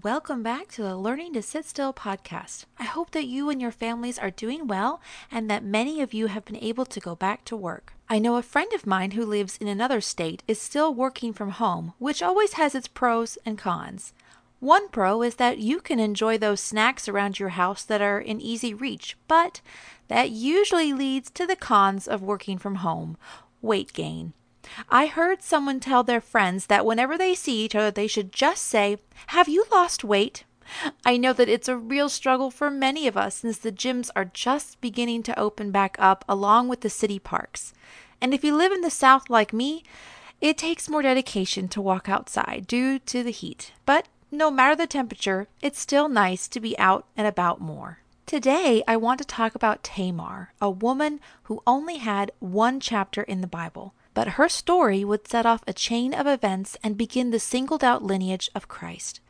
Welcome back to the Learning to Sit Still podcast. I hope that you and your families are doing well and that many of you have been able to go back to work. I know a friend of mine who lives in another state is still working from home, which always has its pros and cons. One pro is that you can enjoy those snacks around your house that are in easy reach, but that usually leads to the cons of working from home weight gain. I heard someone tell their friends that whenever they see each other, they should just say, Have you lost weight? I know that it's a real struggle for many of us since the gyms are just beginning to open back up along with the city parks. And if you live in the South like me, it takes more dedication to walk outside due to the heat. But no matter the temperature, it's still nice to be out and about more. Today, I want to talk about Tamar, a woman who only had one chapter in the Bible but her story would set off a chain of events and begin the singled out lineage of Christ.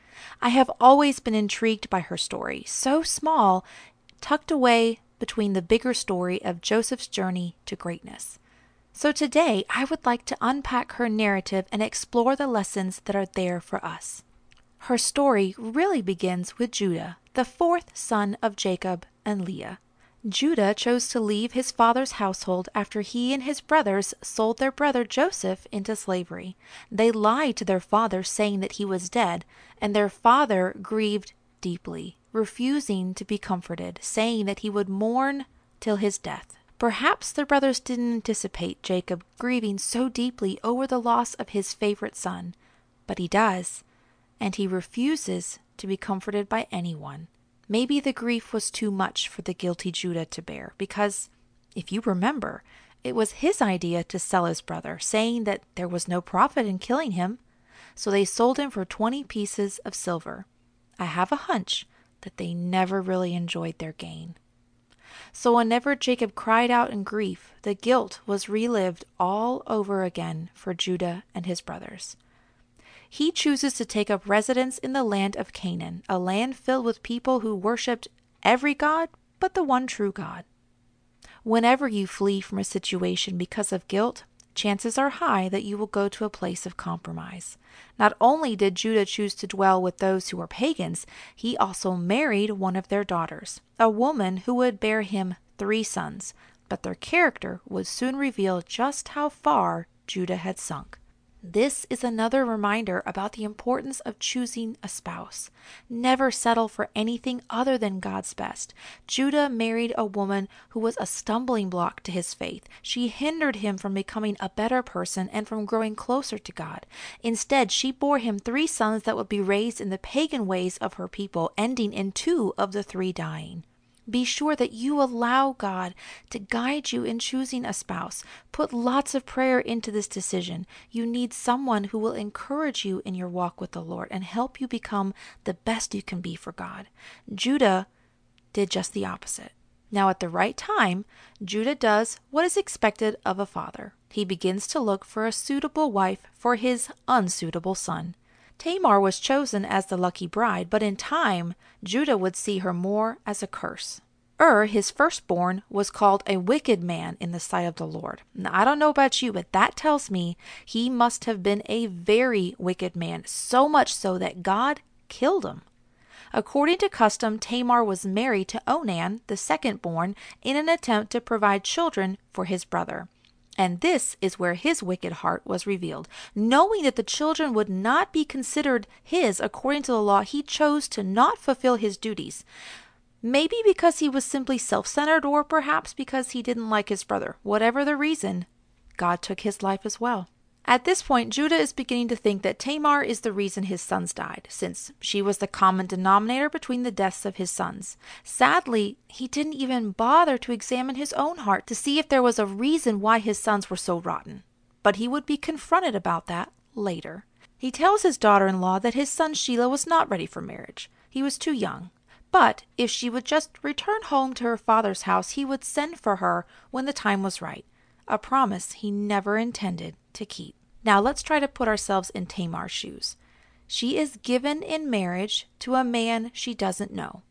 I have always been intrigued by her story, so small, tucked away between the bigger story of Joseph's journey to greatness. So today, I would like to unpack her narrative and explore the lessons that are there for us. Her story really begins with Judah, the fourth son of Jacob and Leah. Judah chose to leave his father's household after he and his brothers sold their brother Joseph into slavery. They lied to their father, saying that he was dead, and their father grieved deeply, refusing to be comforted, saying that he would mourn till his death. Perhaps the brothers didn't anticipate Jacob grieving so deeply over the loss of his favorite son, but he does, and he refuses to be comforted by anyone. Maybe the grief was too much for the guilty Judah to bear, because, if you remember, it was his idea to sell his brother, saying that there was no profit in killing him. So they sold him for 20 pieces of silver. I have a hunch that they never really enjoyed their gain. So whenever Jacob cried out in grief, the guilt was relived all over again for Judah and his brothers he chooses to take up residence in the land of Canaan, a land filled with people who worshiped every god but the one true God. Whenever you flee from a situation because of guilt, chances are high that you will go to a place of compromise. Not only did Judah choose to dwell with those who were pagans, he also married one of their daughters, a woman who would bear him three sons, but their character would soon reveal just how far Judah had sunk. This is another reminder about the importance of choosing a spouse. Never settle for anything other than God's best. Judah married a woman who was a stumbling block to his faith. She hindered him from becoming a better person and from growing closer to God. Instead, she bore him three sons that would be raised in the pagan ways of her people, ending in two of the three dying. Be sure that you allow God to guide you in choosing a spouse. Put lots of prayer into this decision. You need someone who will encourage you in your walk with the Lord and help you become the best you can be for God. Judah did just the opposite. Now, at the right time, Judah does what is expected of a father. He begins to look for a suitable wife for his unsuitable son. Tamar was chosen as the lucky bride, but in time Judah would see her more as a curse. Ur, his firstborn, was called a wicked man in the sight of the Lord. Now, I don't know about you, but that tells me he must have been a very wicked man, so much so that God killed him. According to custom, Tamar was married to Onan, the second born, in an attempt to provide children for his brother. And this is where his wicked heart was revealed. Knowing that the children would not be considered his according to the law, he chose to not fulfill his duties. Maybe because he was simply self centered, or perhaps because he didn't like his brother. Whatever the reason, God took his life as well. At this point, Judah is beginning to think that Tamar is the reason his sons died, since she was the common denominator between the deaths of his sons. Sadly, he didn't even bother to examine his own heart to see if there was a reason why his sons were so rotten. But he would be confronted about that later. He tells his daughter in law that his son Shelah was not ready for marriage. He was too young. But if she would just return home to her father's house, he would send for her when the time was right a promise he never intended to keep. Now let's try to put ourselves in Tamar's shoes. She is given in marriage to a man she doesn't know.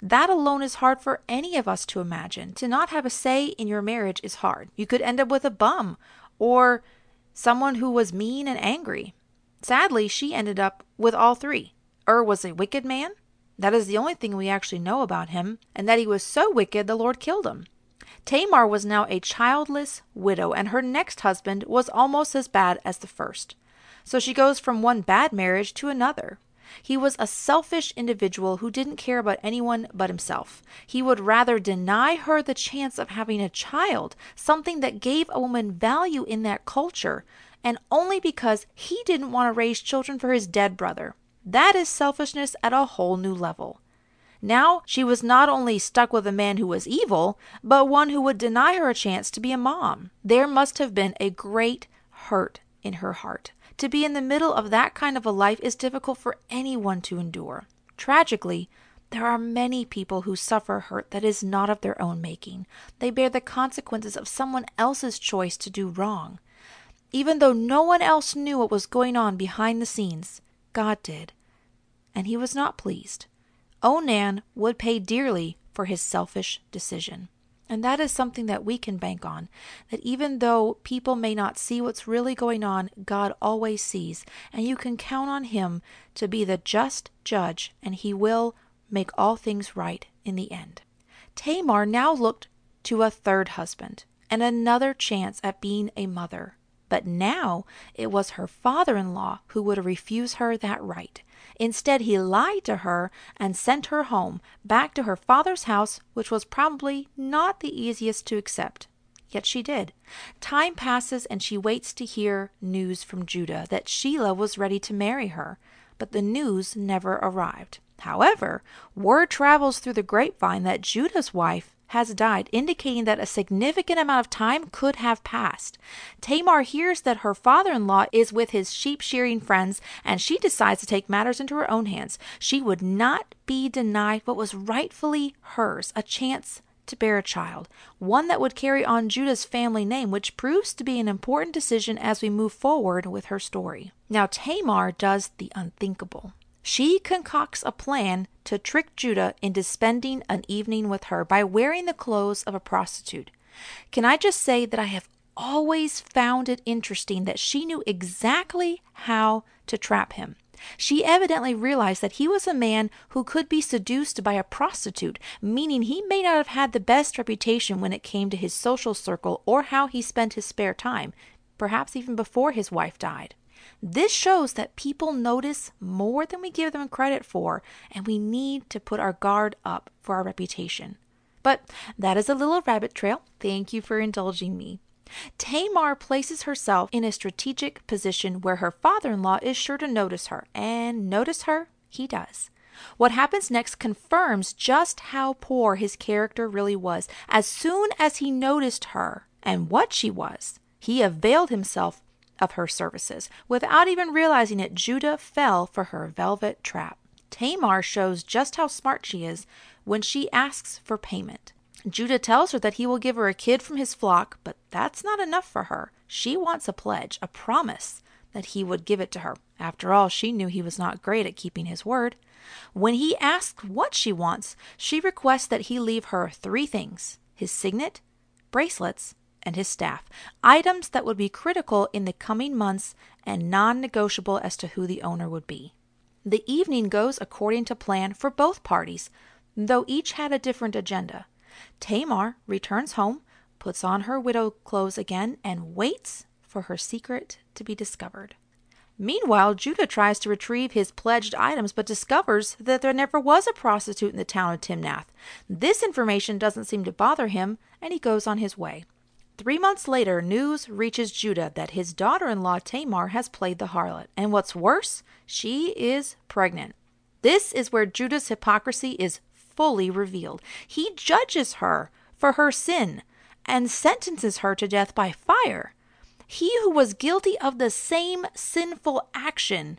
That alone is hard for any of us to imagine. To not have a say in your marriage is hard. You could end up with a bum or someone who was mean and angry. Sadly, she ended up with all three. Ur was a wicked man? That is the only thing we actually know about him, and that he was so wicked the Lord killed him. Tamar was now a childless widow, and her next husband was almost as bad as the first. So she goes from one bad marriage to another. He was a selfish individual who didn't care about anyone but himself. He would rather deny her the chance of having a child, something that gave a woman value in that culture, and only because he didn't want to raise children for his dead brother. That is selfishness at a whole new level. Now she was not only stuck with a man who was evil, but one who would deny her a chance to be a mom. There must have been a great hurt in her heart. To be in the middle of that kind of a life is difficult for anyone to endure. Tragically, there are many people who suffer hurt that is not of their own making. They bear the consequences of someone else's choice to do wrong. Even though no one else knew what was going on behind the scenes, God did. And he was not pleased. Onan would pay dearly for his selfish decision. And that is something that we can bank on. That even though people may not see what's really going on, God always sees. And you can count on Him to be the just judge, and He will make all things right in the end. Tamar now looked to a third husband and another chance at being a mother. But now it was her father in law who would refuse her that right. Instead, he lied to her and sent her home, back to her father's house, which was probably not the easiest to accept. Yet she did. Time passes and she waits to hear news from Judah that Shelah was ready to marry her, but the news never arrived. However, word travels through the grapevine that Judah's wife has died, indicating that a significant amount of time could have passed. Tamar hears that her father in law is with his sheep shearing friends, and she decides to take matters into her own hands. She would not be denied what was rightfully hers a chance to bear a child, one that would carry on Judah's family name, which proves to be an important decision as we move forward with her story. Now, Tamar does the unthinkable. She concocts a plan to trick Judah into spending an evening with her by wearing the clothes of a prostitute. Can I just say that I have always found it interesting that she knew exactly how to trap him. She evidently realized that he was a man who could be seduced by a prostitute, meaning he may not have had the best reputation when it came to his social circle or how he spent his spare time, perhaps even before his wife died. This shows that people notice more than we give them credit for, and we need to put our guard up for our reputation. But that is a little rabbit trail. Thank you for indulging me. Tamar places herself in a strategic position where her father in law is sure to notice her, and notice her he does. What happens next confirms just how poor his character really was. As soon as he noticed her and what she was, he availed himself of her services. Without even realizing it, Judah fell for her velvet trap. Tamar shows just how smart she is when she asks for payment. Judah tells her that he will give her a kid from his flock, but that's not enough for her. She wants a pledge, a promise that he would give it to her. After all, she knew he was not great at keeping his word. When he asks what she wants, she requests that he leave her three things his signet, bracelets, and his staff, items that would be critical in the coming months and non negotiable as to who the owner would be. The evening goes according to plan for both parties, though each had a different agenda. Tamar returns home, puts on her widow clothes again, and waits for her secret to be discovered. Meanwhile, Judah tries to retrieve his pledged items but discovers that there never was a prostitute in the town of Timnath. This information doesn't seem to bother him, and he goes on his way. Three months later, news reaches Judah that his daughter in law Tamar has played the harlot. And what's worse, she is pregnant. This is where Judah's hypocrisy is fully revealed. He judges her for her sin and sentences her to death by fire. He who was guilty of the same sinful action,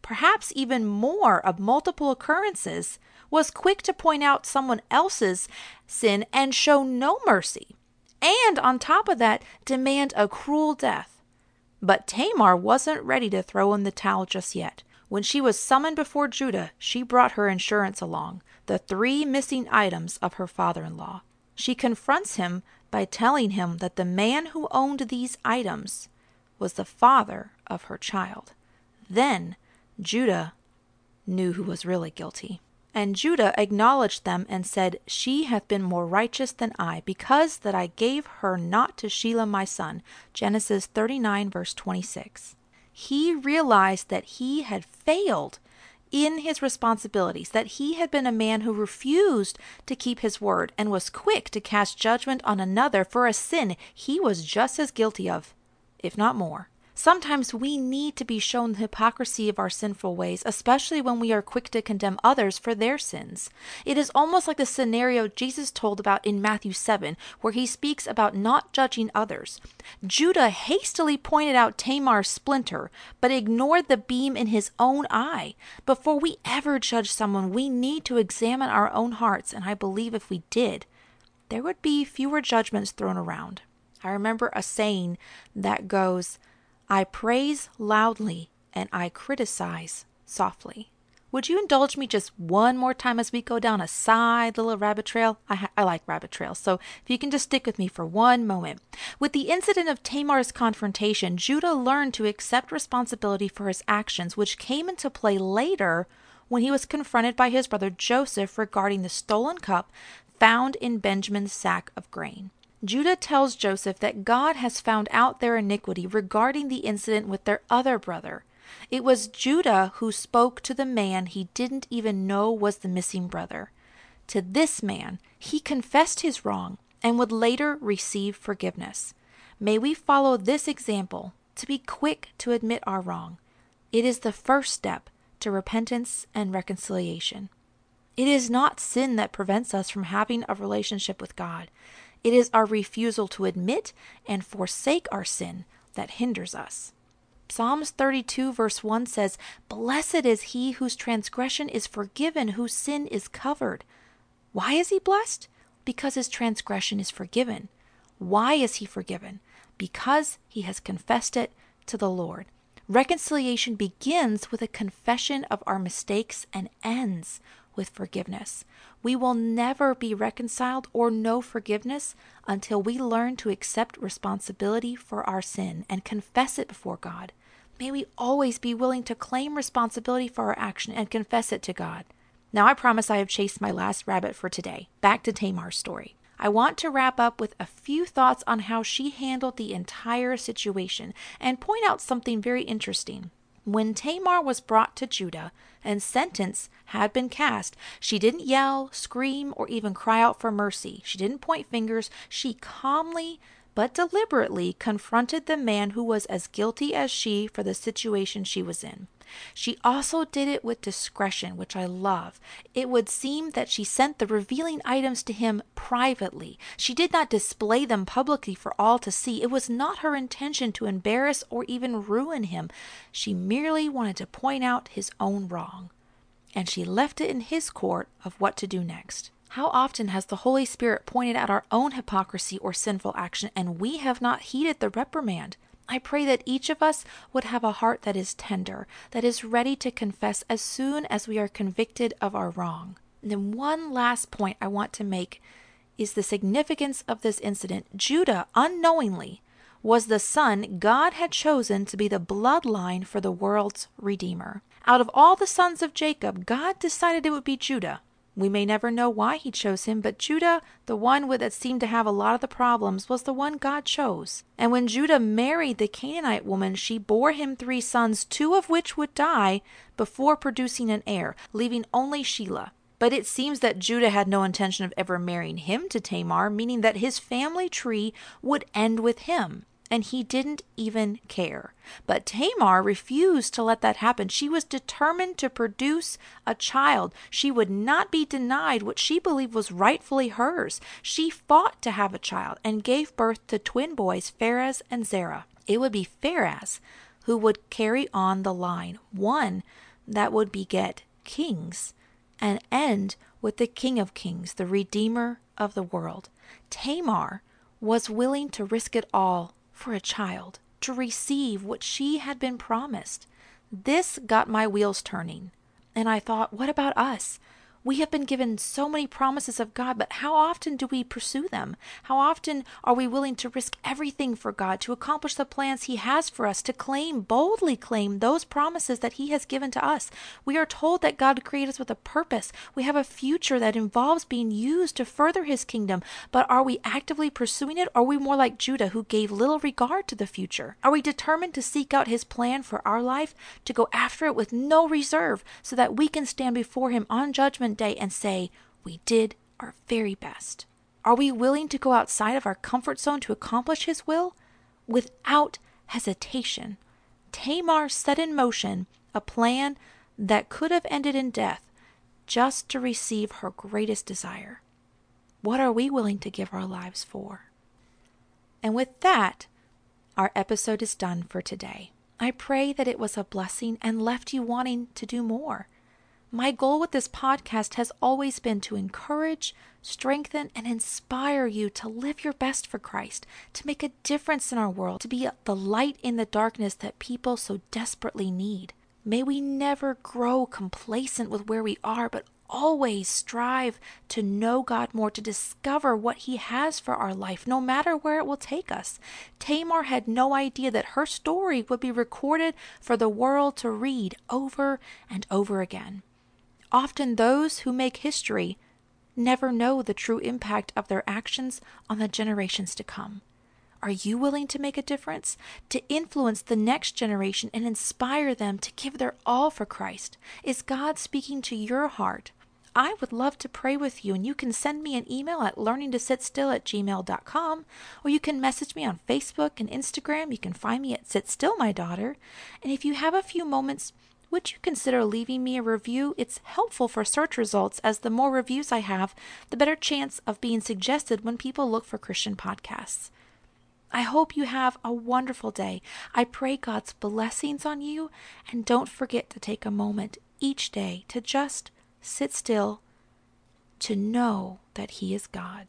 perhaps even more of multiple occurrences, was quick to point out someone else's sin and show no mercy and on top of that, demand a cruel death. But Tamar wasn't ready to throw in the towel just yet. When she was summoned before Judah, she brought her insurance along, the three missing items of her father in law. She confronts him by telling him that the man who owned these items was the father of her child. Then Judah knew who was really guilty. And Judah acknowledged them and said, She hath been more righteous than I, because that I gave her not to Shelah my son. Genesis 39, verse 26. He realized that he had failed in his responsibilities, that he had been a man who refused to keep his word and was quick to cast judgment on another for a sin he was just as guilty of, if not more. Sometimes we need to be shown the hypocrisy of our sinful ways, especially when we are quick to condemn others for their sins. It is almost like the scenario Jesus told about in Matthew 7, where he speaks about not judging others. Judah hastily pointed out Tamar's splinter, but ignored the beam in his own eye. Before we ever judge someone, we need to examine our own hearts, and I believe if we did, there would be fewer judgments thrown around. I remember a saying that goes, I praise loudly and I criticize softly. Would you indulge me just one more time as we go down a side little rabbit trail? I, ha- I, like rabbit trails, so if you can just stick with me for one moment. With the incident of Tamar's confrontation, Judah learned to accept responsibility for his actions, which came into play later when he was confronted by his brother Joseph regarding the stolen cup found in Benjamin's sack of grain. Judah tells Joseph that God has found out their iniquity regarding the incident with their other brother. It was Judah who spoke to the man he didn't even know was the missing brother. To this man, he confessed his wrong and would later receive forgiveness. May we follow this example to be quick to admit our wrong. It is the first step to repentance and reconciliation. It is not sin that prevents us from having a relationship with God. It is our refusal to admit and forsake our sin that hinders us. Psalms 32, verse 1 says, Blessed is he whose transgression is forgiven, whose sin is covered. Why is he blessed? Because his transgression is forgiven. Why is he forgiven? Because he has confessed it to the Lord. Reconciliation begins with a confession of our mistakes and ends with forgiveness. We will never be reconciled or know forgiveness until we learn to accept responsibility for our sin and confess it before God. May we always be willing to claim responsibility for our action and confess it to God. Now, I promise I have chased my last rabbit for today. Back to Tamar's story. I want to wrap up with a few thoughts on how she handled the entire situation and point out something very interesting. When Tamar was brought to Judah and sentence had been cast, she didn't yell, scream, or even cry out for mercy. She didn't point fingers. She calmly but deliberately confronted the man who was as guilty as she for the situation she was in. She also did it with discretion, which I love. It would seem that she sent the revealing items to him privately. She did not display them publicly for all to see. It was not her intention to embarrass or even ruin him. She merely wanted to point out his own wrong. And she left it in his court of what to do next. How often has the Holy Spirit pointed out our own hypocrisy or sinful action and we have not heeded the reprimand? I pray that each of us would have a heart that is tender, that is ready to confess as soon as we are convicted of our wrong. And then, one last point I want to make is the significance of this incident. Judah, unknowingly, was the son God had chosen to be the bloodline for the world's Redeemer. Out of all the sons of Jacob, God decided it would be Judah. We may never know why he chose him, but Judah, the one that seemed to have a lot of the problems, was the one God chose. And when Judah married the Canaanite woman, she bore him three sons, two of which would die before producing an heir, leaving only Shelah. But it seems that Judah had no intention of ever marrying him to Tamar, meaning that his family tree would end with him and he didn't even care. But Tamar refused to let that happen. She was determined to produce a child. She would not be denied what she believed was rightfully hers. She fought to have a child and gave birth to twin boys, Pharez and Zerah. It would be Pharez who would carry on the line, one that would beget kings and end with the King of Kings, the Redeemer of the world. Tamar was willing to risk it all for a child to receive what she had been promised. This got my wheels turning. And I thought, what about us? We have been given so many promises of God, but how often do we pursue them? How often are we willing to risk everything for God, to accomplish the plans He has for us, to claim, boldly claim those promises that He has given to us? We are told that God created us with a purpose. We have a future that involves being used to further His kingdom, but are we actively pursuing it? Or are we more like Judah, who gave little regard to the future? Are we determined to seek out His plan for our life, to go after it with no reserve, so that we can stand before Him on Judgment? Day and say, We did our very best? Are we willing to go outside of our comfort zone to accomplish His will? Without hesitation, Tamar set in motion a plan that could have ended in death just to receive her greatest desire. What are we willing to give our lives for? And with that, our episode is done for today. I pray that it was a blessing and left you wanting to do more. My goal with this podcast has always been to encourage, strengthen, and inspire you to live your best for Christ, to make a difference in our world, to be the light in the darkness that people so desperately need. May we never grow complacent with where we are, but always strive to know God more, to discover what He has for our life, no matter where it will take us. Tamar had no idea that her story would be recorded for the world to read over and over again. Often those who make history never know the true impact of their actions on the generations to come. Are you willing to make a difference? To influence the next generation and inspire them to give their all for Christ? Is God speaking to your heart? I would love to pray with you, and you can send me an email at learningtositstill at gmail.com, or you can message me on Facebook and Instagram. You can find me at Sit Still, My Daughter. And if you have a few moments, would you consider leaving me a review? It's helpful for search results, as the more reviews I have, the better chance of being suggested when people look for Christian podcasts. I hope you have a wonderful day. I pray God's blessings on you, and don't forget to take a moment each day to just sit still, to know that He is God.